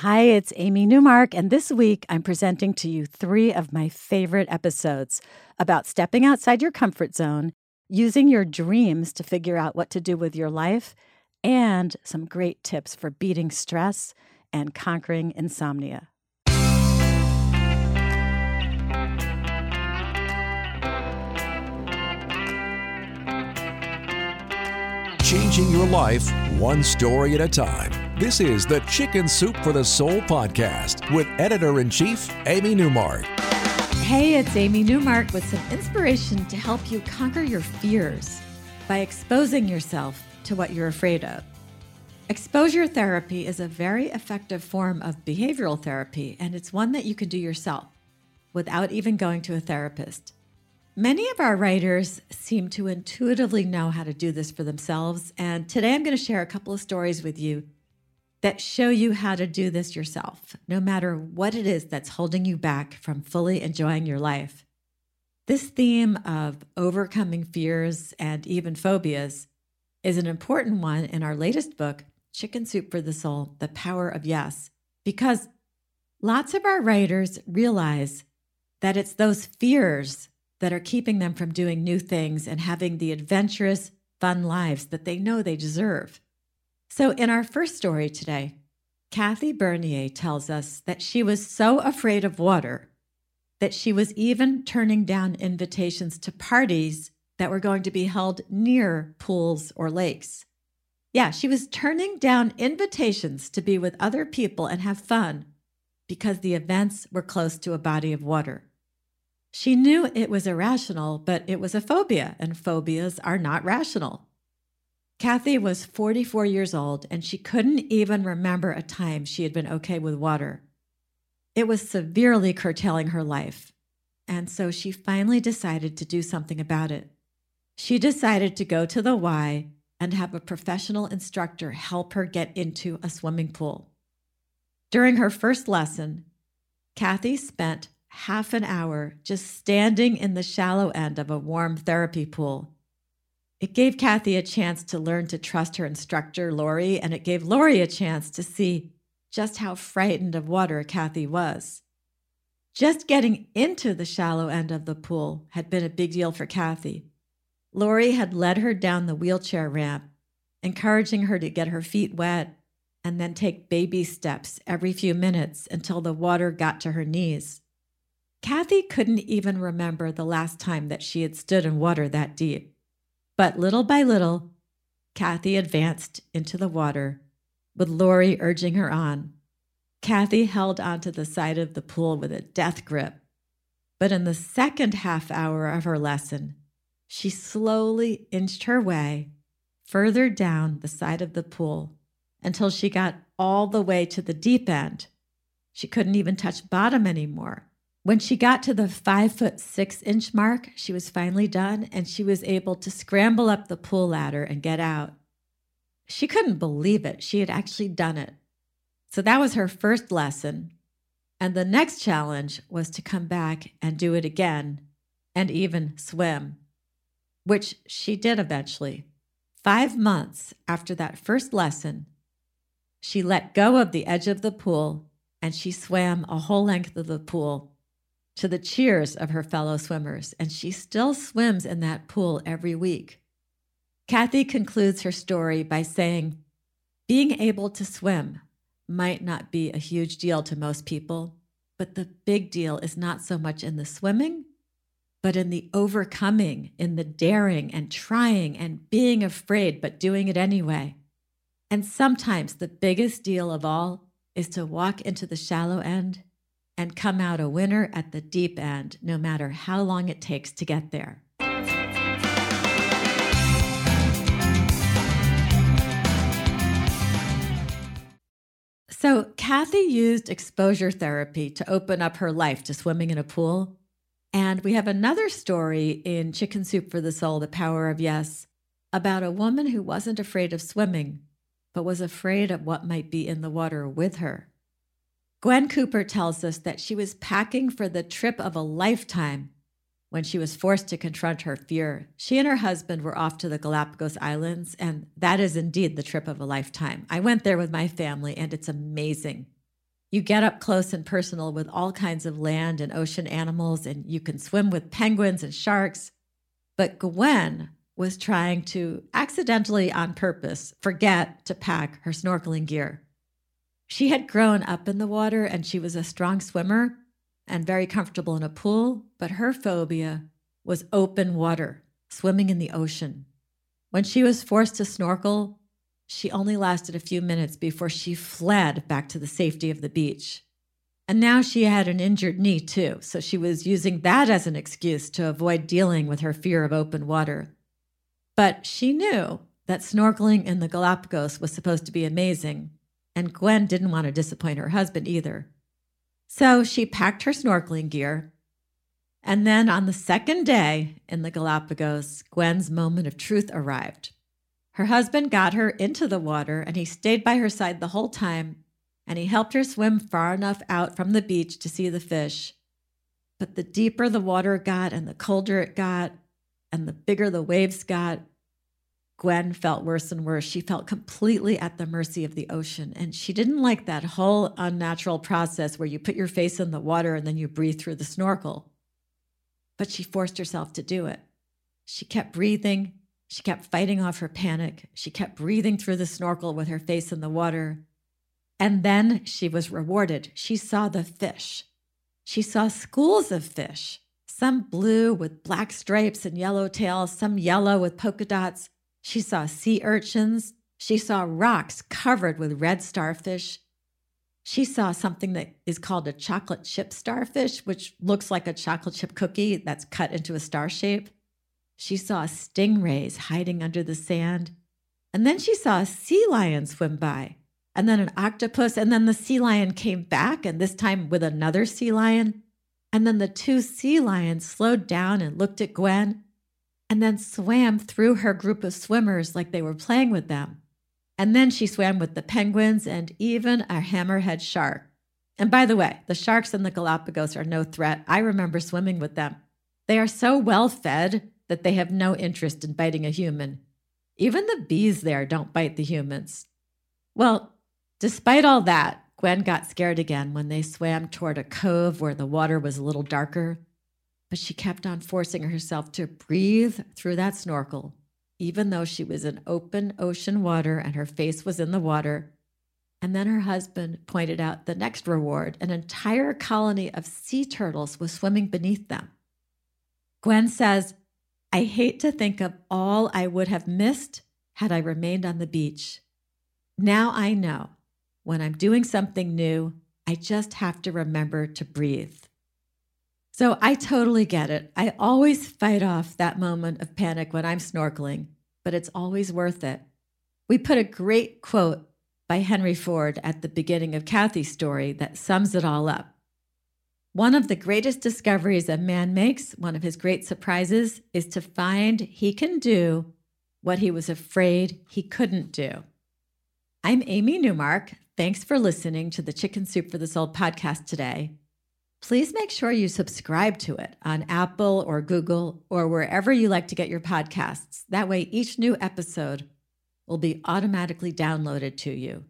Hi, it's Amy Newmark, and this week I'm presenting to you three of my favorite episodes about stepping outside your comfort zone, using your dreams to figure out what to do with your life, and some great tips for beating stress and conquering insomnia. Changing your life one story at a time. This is the Chicken Soup for the Soul podcast with editor in chief, Amy Newmark. Hey, it's Amy Newmark with some inspiration to help you conquer your fears by exposing yourself to what you're afraid of. Exposure therapy is a very effective form of behavioral therapy, and it's one that you can do yourself without even going to a therapist. Many of our writers seem to intuitively know how to do this for themselves, and today I'm going to share a couple of stories with you that show you how to do this yourself, no matter what it is that's holding you back from fully enjoying your life. This theme of overcoming fears and even phobias is an important one in our latest book, Chicken Soup for the Soul The Power of Yes, because lots of our writers realize that it's those fears that are keeping them from doing new things and having the adventurous, fun lives that they know they deserve. So, in our first story today, Kathy Bernier tells us that she was so afraid of water that she was even turning down invitations to parties that were going to be held near pools or lakes. Yeah, she was turning down invitations to be with other people and have fun because the events were close to a body of water. She knew it was irrational, but it was a phobia, and phobias are not rational. Kathy was 44 years old, and she couldn't even remember a time she had been okay with water. It was severely curtailing her life, and so she finally decided to do something about it. She decided to go to the Y and have a professional instructor help her get into a swimming pool. During her first lesson, Kathy spent half an hour just standing in the shallow end of a warm therapy pool. It gave Kathy a chance to learn to trust her instructor, Lori, and it gave Lori a chance to see just how frightened of water Kathy was. Just getting into the shallow end of the pool had been a big deal for Kathy. Lori had led her down the wheelchair ramp, encouraging her to get her feet wet and then take baby steps every few minutes until the water got to her knees. Kathy couldn't even remember the last time that she had stood in water that deep. But little by little, Kathy advanced into the water, with Lori urging her on. Kathy held onto the side of the pool with a death grip. But in the second half hour of her lesson, she slowly inched her way further down the side of the pool until she got all the way to the deep end. She couldn't even touch bottom anymore. When she got to the five foot six inch mark, she was finally done and she was able to scramble up the pool ladder and get out. She couldn't believe it. She had actually done it. So that was her first lesson. And the next challenge was to come back and do it again and even swim, which she did eventually. Five months after that first lesson, she let go of the edge of the pool and she swam a whole length of the pool to the cheers of her fellow swimmers, and she still swims in that pool every week. Kathy concludes her story by saying, Being able to swim might not be a huge deal to most people, but the big deal is not so much in the swimming, but in the overcoming, in the daring and trying and being afraid, but doing it anyway. And sometimes the biggest deal of all is to walk into the shallow end and come out a winner at the deep end, no matter how long it takes to get there. So, Kathy used exposure therapy to open up her life to swimming in a pool. And we have another story in Chicken Soup for the Soul, The Power of Yes, about a woman who wasn't afraid of swimming, but was afraid of what might be in the water with her. Gwen Cooper tells us that she was packing for the trip of a lifetime when she was forced to confront her fear. She and her husband were off to the Galapagos Islands, and that is indeed the trip of a lifetime. I went there with my family, and it's amazing. You get up close and personal with all kinds of land and ocean animals, and you can swim with penguins and sharks. But Gwen was trying to accidentally, on purpose, forget to pack her snorkeling gear. She had grown up in the water and she was a strong swimmer and very comfortable in a pool, but her phobia was open water, swimming in the ocean. When she was forced to snorkel, she only lasted a few minutes before she fled back to the safety of the beach. And now she had an injured knee too, so she was using that as an excuse to avoid dealing with her fear of open water. But she knew that snorkeling in the Galapagos was supposed to be amazing, and Gwen didn't want to disappoint her husband either. So she packed her snorkeling gear. And then on the second day in the Galapagos, Gwen's moment of truth arrived. Her husband got her into the water and he stayed by her side the whole time and he helped her swim far enough out from the beach to see the fish. But the deeper the water got and the colder it got and the bigger the waves got, Gwen felt worse and worse. She felt completely at the mercy of the ocean. And she didn't like that whole unnatural process where you put your face in the water and then you breathe through the snorkel. But she forced herself to do it. She kept breathing. She kept fighting off her panic. She kept breathing through the snorkel with her face in the water. And then she was rewarded. She saw the fish. She saw schools of fish, some blue with black stripes and yellow tails, some yellow with polka dots she saw sea urchins. She saw rocks covered with red starfish. She saw something that is called a chocolate chip starfish, which looks like a chocolate chip cookie that's cut into a star shape. She saw stingrays hiding under the sand. And then she saw a sea lion swim by, and then an octopus. And then the sea lion came back, and this time with another sea lion. And then the two sea lions slowed down and looked at Gwen and then swam through her group of swimmers like they were playing with them. And then she swam with the penguins and even a hammerhead shark. And by the way, the sharks in the Galapagos are no threat. I remember swimming with them. They are so well fed that they have no interest in biting a human. Even the bees there don't bite the humans. Well, despite all that, Gwen got scared again when they swam toward a cove where the water was a little darker but she kept on forcing herself to breathe through that snorkel, even though she was in open ocean water and her face was in the water. And then her husband pointed out the next reward an entire colony of sea turtles was swimming beneath them. Gwen says, I hate to think of all I would have missed had I remained on the beach. Now I know when I'm doing something new, I just have to remember to breathe. So I totally get it. I always fight off that moment of panic when I'm snorkeling, but it's always worth it. We put a great quote by Henry Ford at the beginning of Kathy's story that sums it all up. One of the greatest discoveries a man makes, one of his great surprises, is to find he can do what he was afraid he couldn't do. I'm Amy Newmark. Thanks for listening to the Chicken Soup for the Soul podcast today please make sure you subscribe to it on Apple or Google or wherever you like to get your podcasts. That way, each new episode will be automatically downloaded to you.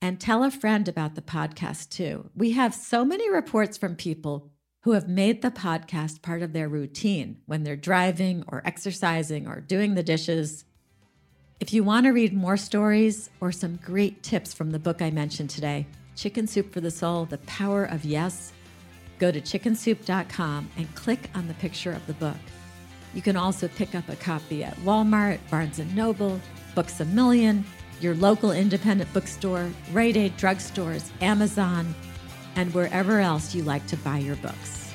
And tell a friend about the podcast too. We have so many reports from people who have made the podcast part of their routine when they're driving or exercising or doing the dishes. If you want to read more stories or some great tips from the book I mentioned today, Chicken Soup for the Soul The Power of Yes go to chickensoup.com and click on the picture of the book. You can also pick up a copy at Walmart, Barnes & Noble, Books A Million, your local independent bookstore, Rite Aid drugstores, Amazon, and wherever else you like to buy your books.